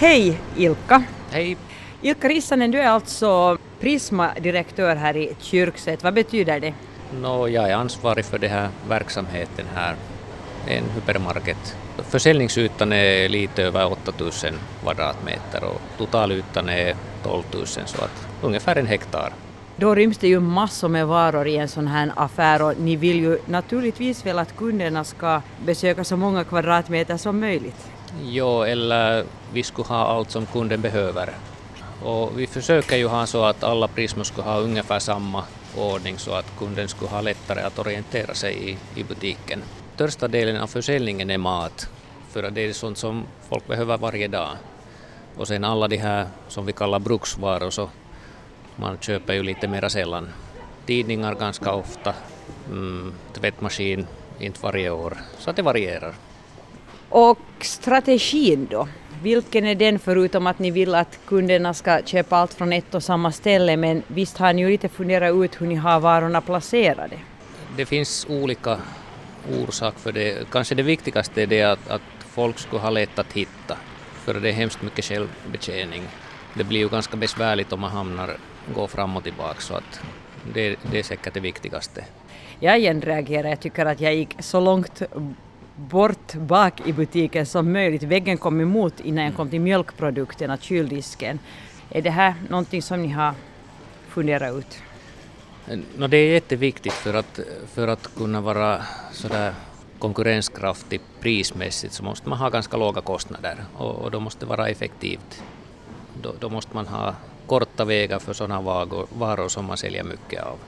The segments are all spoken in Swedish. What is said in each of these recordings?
Hej Ilkka! Hej! Ilkka Rissanen, du är alltså Prisma-direktör här i Kyrkset. Vad betyder det? No, jag är ansvarig för den här verksamheten här. En hypermarket. Försäljningsytan är lite över 8000 kvadratmeter och totalytan är 12 000 så att ungefär en hektar. Då ryms det ju massor med varor i en sån här affär och ni vill ju naturligtvis väl att kunderna ska besöka så många kvadratmeter som möjligt. Jo, eller vi skulle ha allt som kunden behöver. Och vi försöker ju ha så att alla Prisma ska ha ungefär samma ordning så att kunden skulle ha lättare att orientera sig i, i butiken. Största delen av försäljningen är mat, för det är sånt som folk behöver varje dag. Och sen alla de här som vi kallar bruksvaror så man köper ju lite mera sällan. Tidningar ganska ofta, mm, tvättmaskin inte varje år, så att det varierar. Och strategin då? Vilken är den förutom att ni vill att kunderna ska köpa allt från ett och samma ställe men visst har ni ju lite funderat ut hur ni har varorna placerade? Det finns olika orsaker för det. Kanske det viktigaste är det att, att folk skulle ha lätt att hitta för det är hemskt mycket självbetjäning. Det blir ju ganska besvärligt om man hamnar, går fram och tillbaka så att det, det är säkert det viktigaste. Jag igen reagerar, jag tycker att jag gick så långt bort bak i butiken som möjligt. Väggen kom emot innan jag kom till mjölkprodukterna, kyldisken. Är det här någonting som ni har funderat ut? No, det är jätteviktigt för att, för att kunna vara sådär konkurrenskraftig prismässigt så måste man ha ganska låga kostnader och, och då måste det vara effektivt. Då, då måste man ha korta vägar för sådana varor, varor som man säljer mycket av.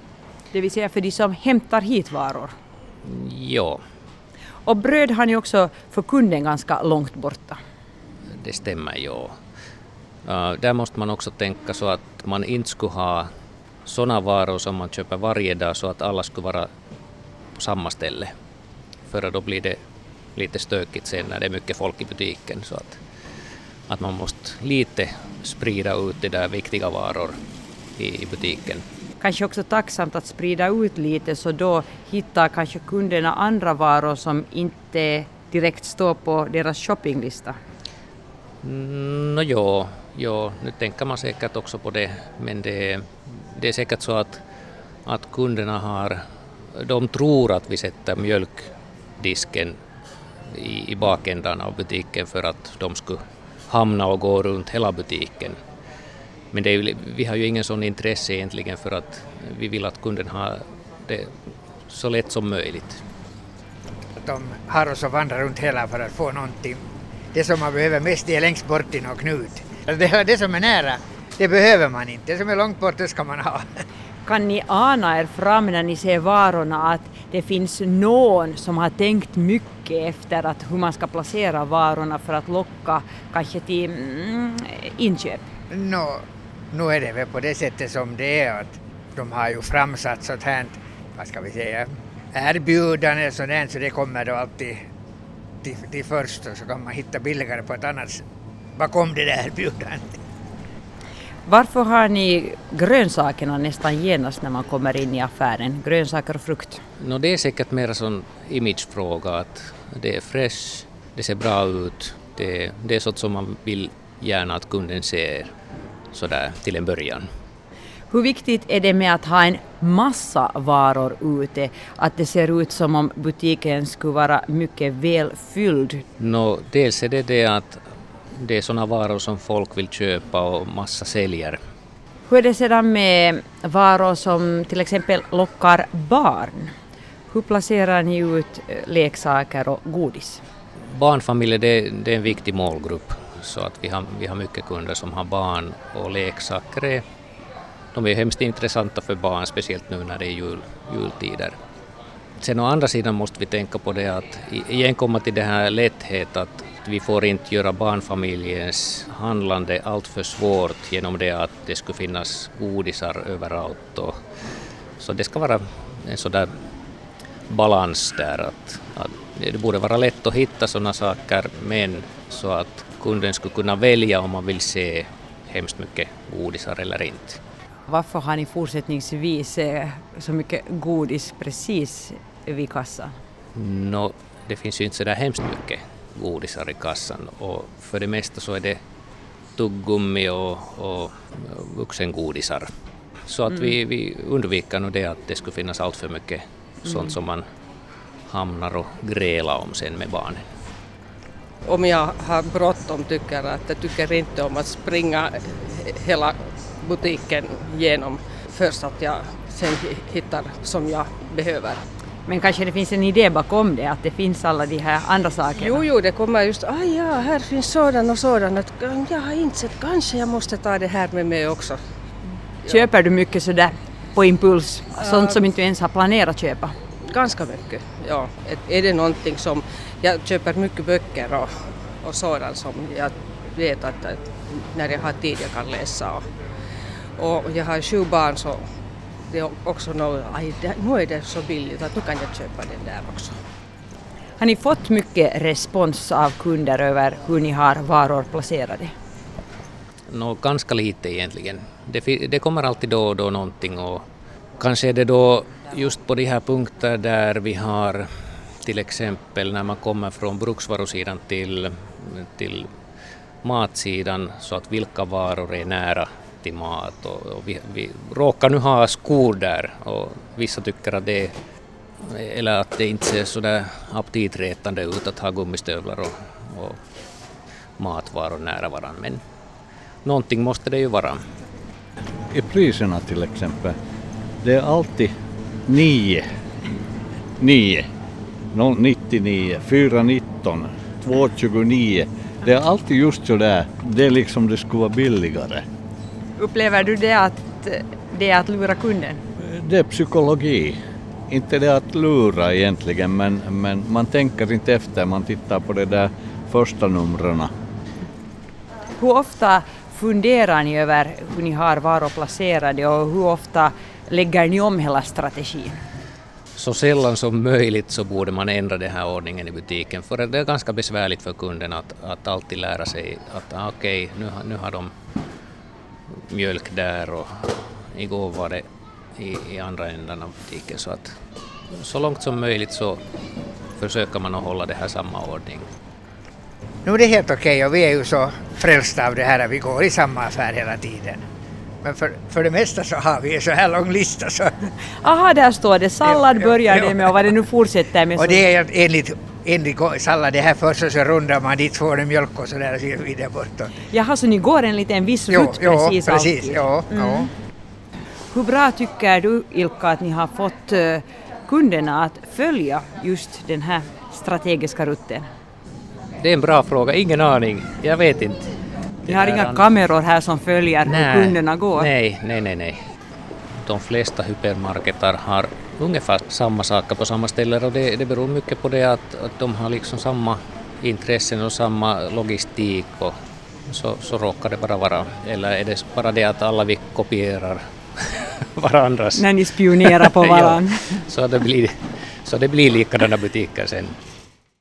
Det vill säga för de som hämtar hit varor? Ja, och bröd har ni också för kunden ganska långt borta. Det stämmer, ja. Uh, där måste man också tänka så att man inte skulle ha sådana varor som man köper varje dag så att alla skulle vara på samma ställe. För då blir det lite stökigt sen när det är mycket folk i butiken. Så att, att man måste lite sprida ut de där viktiga varor i, i butiken kanske också tacksamt att sprida ut lite så då hittar kanske kunderna andra varor som inte direkt står på deras shoppinglista? Mm, no, jo, jo, nu tänker man säkert också på det, men det, det är säkert så att, att kunderna har, de tror att vi sätter mjölkdisken i, i bakändan av butiken för att de skulle hamna och gå runt hela butiken. Men det är, vi har ju ingen sån intresse egentligen för att vi vill att kunden har det så lätt som möjligt. Att de har oss att vandra runt hela för att få någonting. Det som man behöver mest det är längst bort i någon knut. Det, det som är nära, det behöver man inte. Det som är långt bort, det ska man ha. Kan ni ana er fram när ni ser varorna att det finns någon som har tänkt mycket efter att hur man ska placera varorna för att locka kanske till mm, inköp? No, nu är det väl på det sättet som det är att de har ju framsatt sånt här, vad ska vi säga, erbjudande sådant så det kommer då alltid till, till först och så kan man hitta billigare på ett annat bakom det där erbjudandet. Varför har ni grönsakerna nästan genast när man kommer in i affären? Grönsaker och frukt? No, det är säkert mer en imagefråga att det är fresh, det ser bra ut, det, det är sånt som man vill gärna att kunden ser sådär till en början. Hur viktigt är det med att ha en massa varor ute, att det ser ut som om butiken skulle vara mycket väl fylld? No, dels är det det att det är sådana varor som folk vill köpa och massa säljer. Hur är det sedan med varor som till exempel lockar barn? Hur placerar ni ut leksaker och godis? Barnfamiljer det, det är en viktig målgrupp så att vi har, vi har mycket kunder som har barn och leksaker är, de är hemskt intressanta för barn, speciellt nu när det är jul, jultider. Sen å andra sidan måste vi tänka på det att igen komma till det här lätthet att vi får inte göra barnfamiljens handlande alltför svårt genom det att det skulle finnas godisar överallt. Och, så det ska vara en sån där balans där att, att det borde vara lätt att hitta sådana saker men så att kunden skulle kunna välja om man vill se hemskt mycket godisar eller inte. Varför har ni fortsättningsvis eh, så mycket godis precis vid kassan? No, det finns ju inte så där hemskt mycket godisar i kassan och för det mesta så är det tuggummi och, och vuxengodisar. Så att mm. vi, vi undviker nog det att det skulle finnas allt för mycket sånt mm. som man hamnar och gräla om sen med barnen. Om jag har bråttom tycker att jag tycker inte om att springa hela butiken genom först att jag sen hittar som jag behöver. Men kanske det finns en idé bakom det, att det finns alla de här andra sakerna? Jo, jo, det kommer just, ah ja, här finns sådan och sådan, att jag har insett, kanske jag måste ta det här med mig också. Köper du mycket sådär på impuls, sånt som inte ens har planerat köpa? Ganska mycket, ja. Är det någonting som, jag köper mycket böcker och, och sådant som jag vet att, att när jag har tid jag kan läsa. Och, och jag har sju barn så det är också något, aj, nu är det så billigt att nu kan jag köpa den där också. Har ni fått mycket respons av kunder över hur ni har varor placerade? No, ganska lite egentligen. Det, det kommer alltid då och då någonting och kanske är det då just på de här punkter där vi har till exempel när man kommer från bruksvarusidan till, till matsidan så att vilka varor är nära till mat och, och vi, vi råkar nu ha skor där och vissa tycker att det är eller att det inte ser så där aptitretande ut att ha gummistövlar och, och matvaror nära varandra. Men någonting måste det ju vara. I priserna till exempel, det är alltid 9, 9, 099, 419, 229. Det är alltid just så där, det är liksom det skulle vara billigare. Upplever du det att det är att lura kunden? Det är psykologi. Inte det att lura egentligen, men, men man tänker inte efter, man tittar på de där första numren. Hur ofta funderar ni över hur ni har varor placerade och hur ofta lägger ni om hela strategin? Så sällan som möjligt så borde man ändra den här ordningen i butiken för det är ganska besvärligt för kunden att, att alltid lära sig att ah, okej, okay, nu, nu har de mjölk där och igår var det i, i andra änden av butiken så att så långt som möjligt så försöker man att hålla det här samma ordning. Nu är det helt okej okay och vi är ju så frälsta av det här att vi går i samma affär hela tiden. Men för, för det mesta så har vi en så här lång lista så... Aha, där står det. Sallad börjar det med och vad det nu fortsätter med. Och det är enligt enligt sallad det här först så rundar man dit får det mjölk och sådär och så vidare bortåt. Jaha, så ni går en liten viss rutt jo, precis jo, precis, alltid? Ja, mm. ja. Hur bra tycker du Ilka att ni har fått uh, kunderna att följa just den här strategiska rutten? Det är en bra fråga, ingen aning, jag vet inte. Ni har inga kameror här som följer nej, hur kunderna går? Nej, nej, nej, nej. De flesta hypermarketar har ungefär samma saker på samma ställen och det, det beror mycket på det att, att de har liksom samma intressen och samma logistik och så, så råkar det bara vara. Eller är det bara det att alla vi kopierar varandras? När ni spionerar på varandra. ja, så, det blir, så det blir likadana butiker sen.